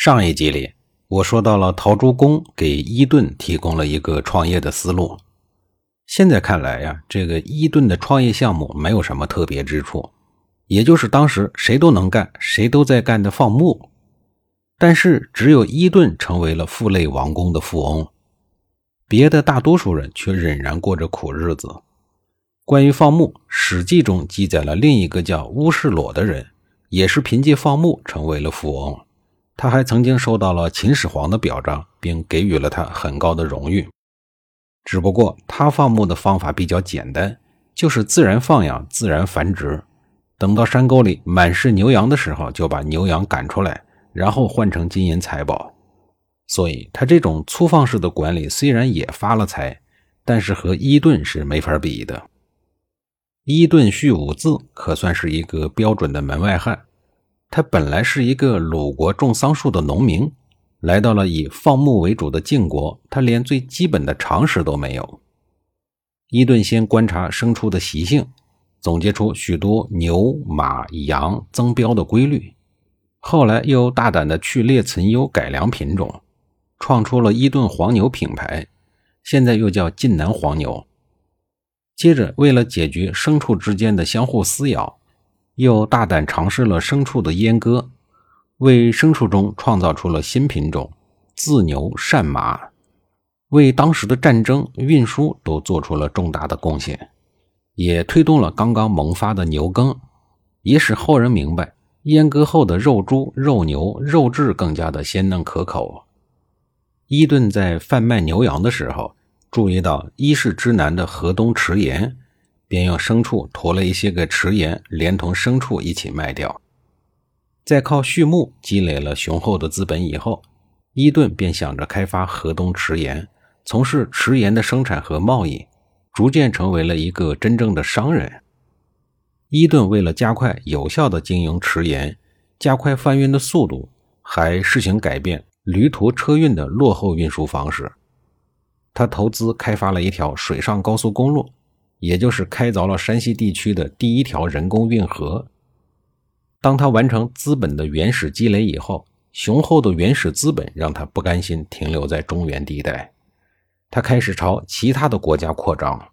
上一集里，我说到了陶朱公给伊顿提供了一个创业的思路。现在看来呀，这个伊顿的创业项目没有什么特别之处，也就是当时谁都能干、谁都在干的放牧。但是，只有伊顿成为了父类王宫的富翁，别的大多数人却仍然过着苦日子。关于放牧，《史记》中记载了另一个叫乌士裸的人，也是凭借放牧成为了富翁。他还曾经受到了秦始皇的表彰，并给予了他很高的荣誉。只不过他放牧的方法比较简单，就是自然放养、自然繁殖。等到山沟里满是牛羊的时候，就把牛羊赶出来，然后换成金银财宝。所以，他这种粗放式的管理虽然也发了财，但是和伊顿是没法比的。伊顿续五字可算是一个标准的门外汉。他本来是一个鲁国种桑树的农民，来到了以放牧为主的晋国，他连最基本的常识都没有。伊顿先观察牲畜的习性，总结出许多牛、马、羊增膘的规律，后来又大胆的去劣存优，改良品种，创出了伊顿黄牛品牌，现在又叫晋南黄牛。接着，为了解决牲畜之间的相互撕咬。又大胆尝试了牲畜的阉割，为牲畜中创造出了新品种——自牛善马，为当时的战争运输都做出了重大的贡献，也推动了刚刚萌发的牛耕，也使后人明白阉割后的肉猪、肉牛肉质更加的鲜嫩可口。伊顿在贩卖牛羊的时候，注意到伊势之南的河东池盐。便用牲畜驮了一些个池盐，连同牲畜一起卖掉。在靠畜牧积累了雄厚的资本以后，伊顿便想着开发河东池盐，从事池盐的生产和贸易，逐渐成为了一个真正的商人。伊顿为了加快有效的经营池盐，加快贩运的速度，还试行改变驴驮车运的落后运输方式。他投资开发了一条水上高速公路。也就是开凿了山西地区的第一条人工运河。当他完成资本的原始积累以后，雄厚的原始资本让他不甘心停留在中原地带，他开始朝其他的国家扩张。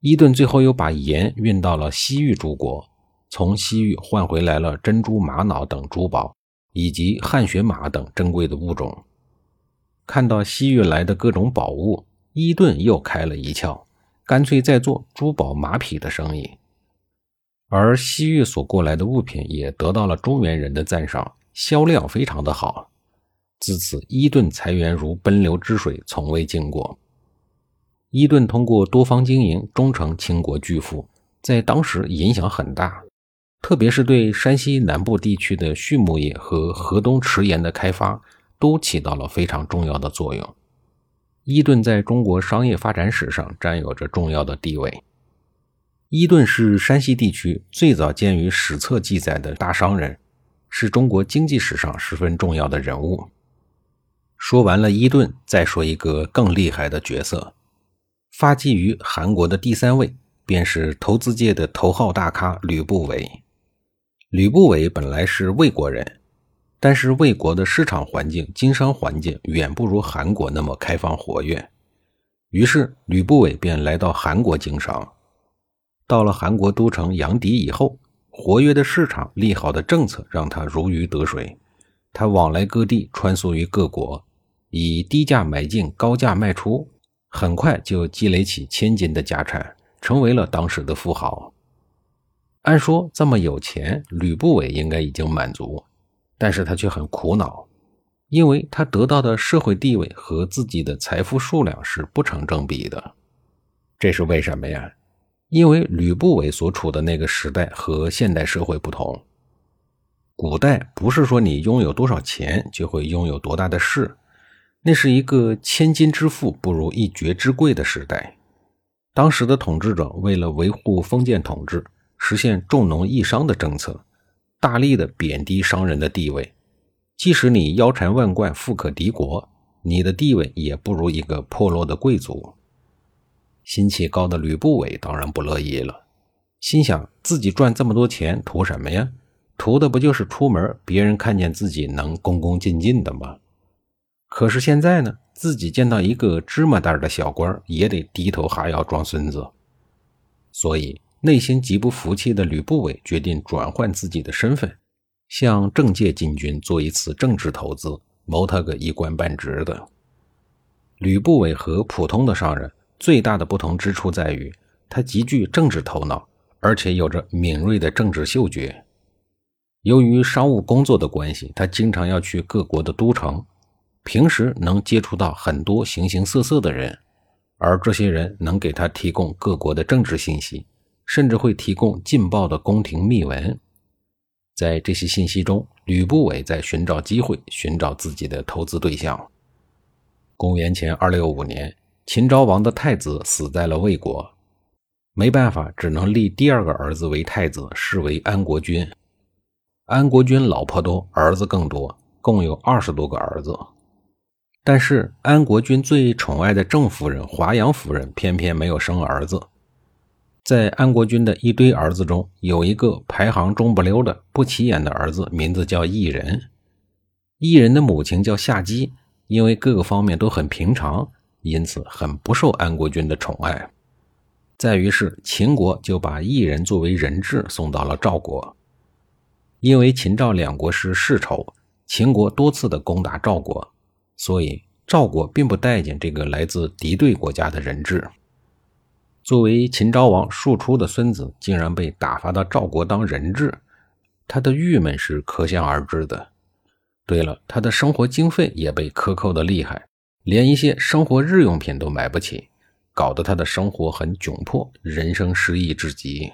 伊顿最后又把盐运到了西域诸国，从西域换回来了珍珠、玛瑙等珠宝，以及汗血马等珍贵的物种。看到西域来的各种宝物，伊顿又开了一窍。干脆在做珠宝马匹的生意，而西域所过来的物品也得到了中原人的赞赏，销量非常的好。自此，伊顿财源如奔流之水，从未尽过。伊顿通过多方经营，终成倾国巨富，在当时影响很大，特别是对山西南部地区的畜牧业和河东池盐的开发，都起到了非常重要的作用。伊顿在中国商业发展史上占有着重要的地位。伊顿是山西地区最早见于史册记载的大商人，是中国经济史上十分重要的人物。说完了伊顿，再说一个更厉害的角色，发迹于韩国的第三位，便是投资界的头号大咖吕不韦。吕不韦本来是魏国人。但是魏国的市场环境、经商环境远不如韩国那么开放活跃，于是吕不韦便来到韩国经商。到了韩国都城阳翟以后，活跃的市场、利好的政策让他如鱼得水。他往来各地，穿梭于各国，以低价买进、高价卖出，很快就积累起千金的家产，成为了当时的富豪。按说这么有钱，吕不韦应该已经满足。但是他却很苦恼，因为他得到的社会地位和自己的财富数量是不成正比的。这是为什么呀？因为吕不韦所处的那个时代和现代社会不同。古代不是说你拥有多少钱就会拥有多大的势，那是一个千金之富不如一爵之贵的时代。当时的统治者为了维护封建统治，实现重农抑商的政策，大力的贬低商人的地位。即使你腰缠万贯、富可敌国，你的地位也不如一个破落的贵族。心气高的吕不韦当然不乐意了，心想自己赚这么多钱图什么呀？图的不就是出门别人看见自己能恭恭敬敬的吗？可是现在呢，自己见到一个芝麻大的小官也得低头哈腰装孙子，所以内心极不服气的吕不韦决定转换自己的身份，向政界进军做一次政治投资，谋他个一官半职的。吕不韦和普通的商人最大的不同之处在于，他极具政治头脑，而且有着敏锐的政治嗅觉。由于商务工作的关系，他经常要去各国的都城。平时能接触到很多形形色色的人，而这些人能给他提供各国的政治信息，甚至会提供劲爆的宫廷秘闻。在这些信息中，吕不韦在寻找机会，寻找自己的投资对象。公元前二六五年，秦昭王的太子死在了魏国，没办法，只能立第二个儿子为太子，是为安国君。安国君老婆多，儿子更多，共有二十多个儿子。但是安国君最宠爱的郑夫人华阳夫人偏偏没有生儿子。在安国君的一堆儿子中，有一个排行中不溜的不起眼的儿子，名字叫异人。异人的母亲叫夏姬，因为各个方面都很平常，因此很不受安国君的宠爱。在于是秦国就把异人作为人质送到了赵国。因为秦赵两国是世仇，秦国多次的攻打赵国。所以赵国并不待见这个来自敌对国家的人质。作为秦昭王庶出的孙子，竟然被打发到赵国当人质，他的郁闷是可想而知的。对了，他的生活经费也被克扣的厉害，连一些生活日用品都买不起，搞得他的生活很窘迫，人生失意至极。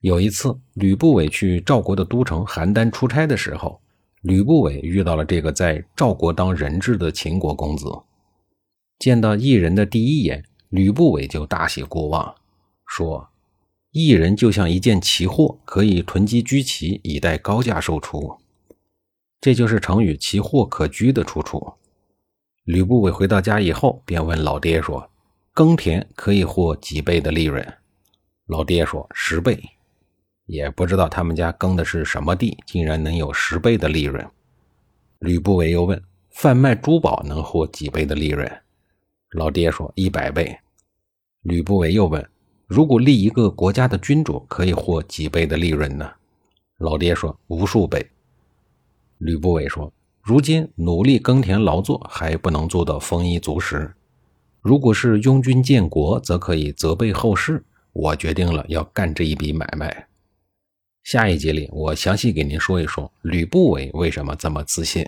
有一次，吕不韦去赵国的都城邯郸出差的时候。吕不韦遇到了这个在赵国当人质的秦国公子，见到异人的第一眼，吕不韦就大喜过望，说：“异人就像一件奇货，可以囤积居奇，以待高价售出。”这就是成语“奇货可居”的出处。吕不韦回到家以后，便问老爹说：“耕田可以获几倍的利润？”老爹说：“十倍。”也不知道他们家耕的是什么地，竟然能有十倍的利润。吕不韦又问：“贩卖珠宝能获几倍的利润？”老爹说：“一百倍。”吕不韦又问：“如果立一个国家的君主，可以获几倍的利润呢？”老爹说：“无数倍。”吕不韦说：“如今努力耕田劳作还不能做到丰衣足食，如果是拥军建国，则可以责备后世。我决定了，要干这一笔买卖。”下一集里，我详细给您说一说吕不韦为什么这么自信。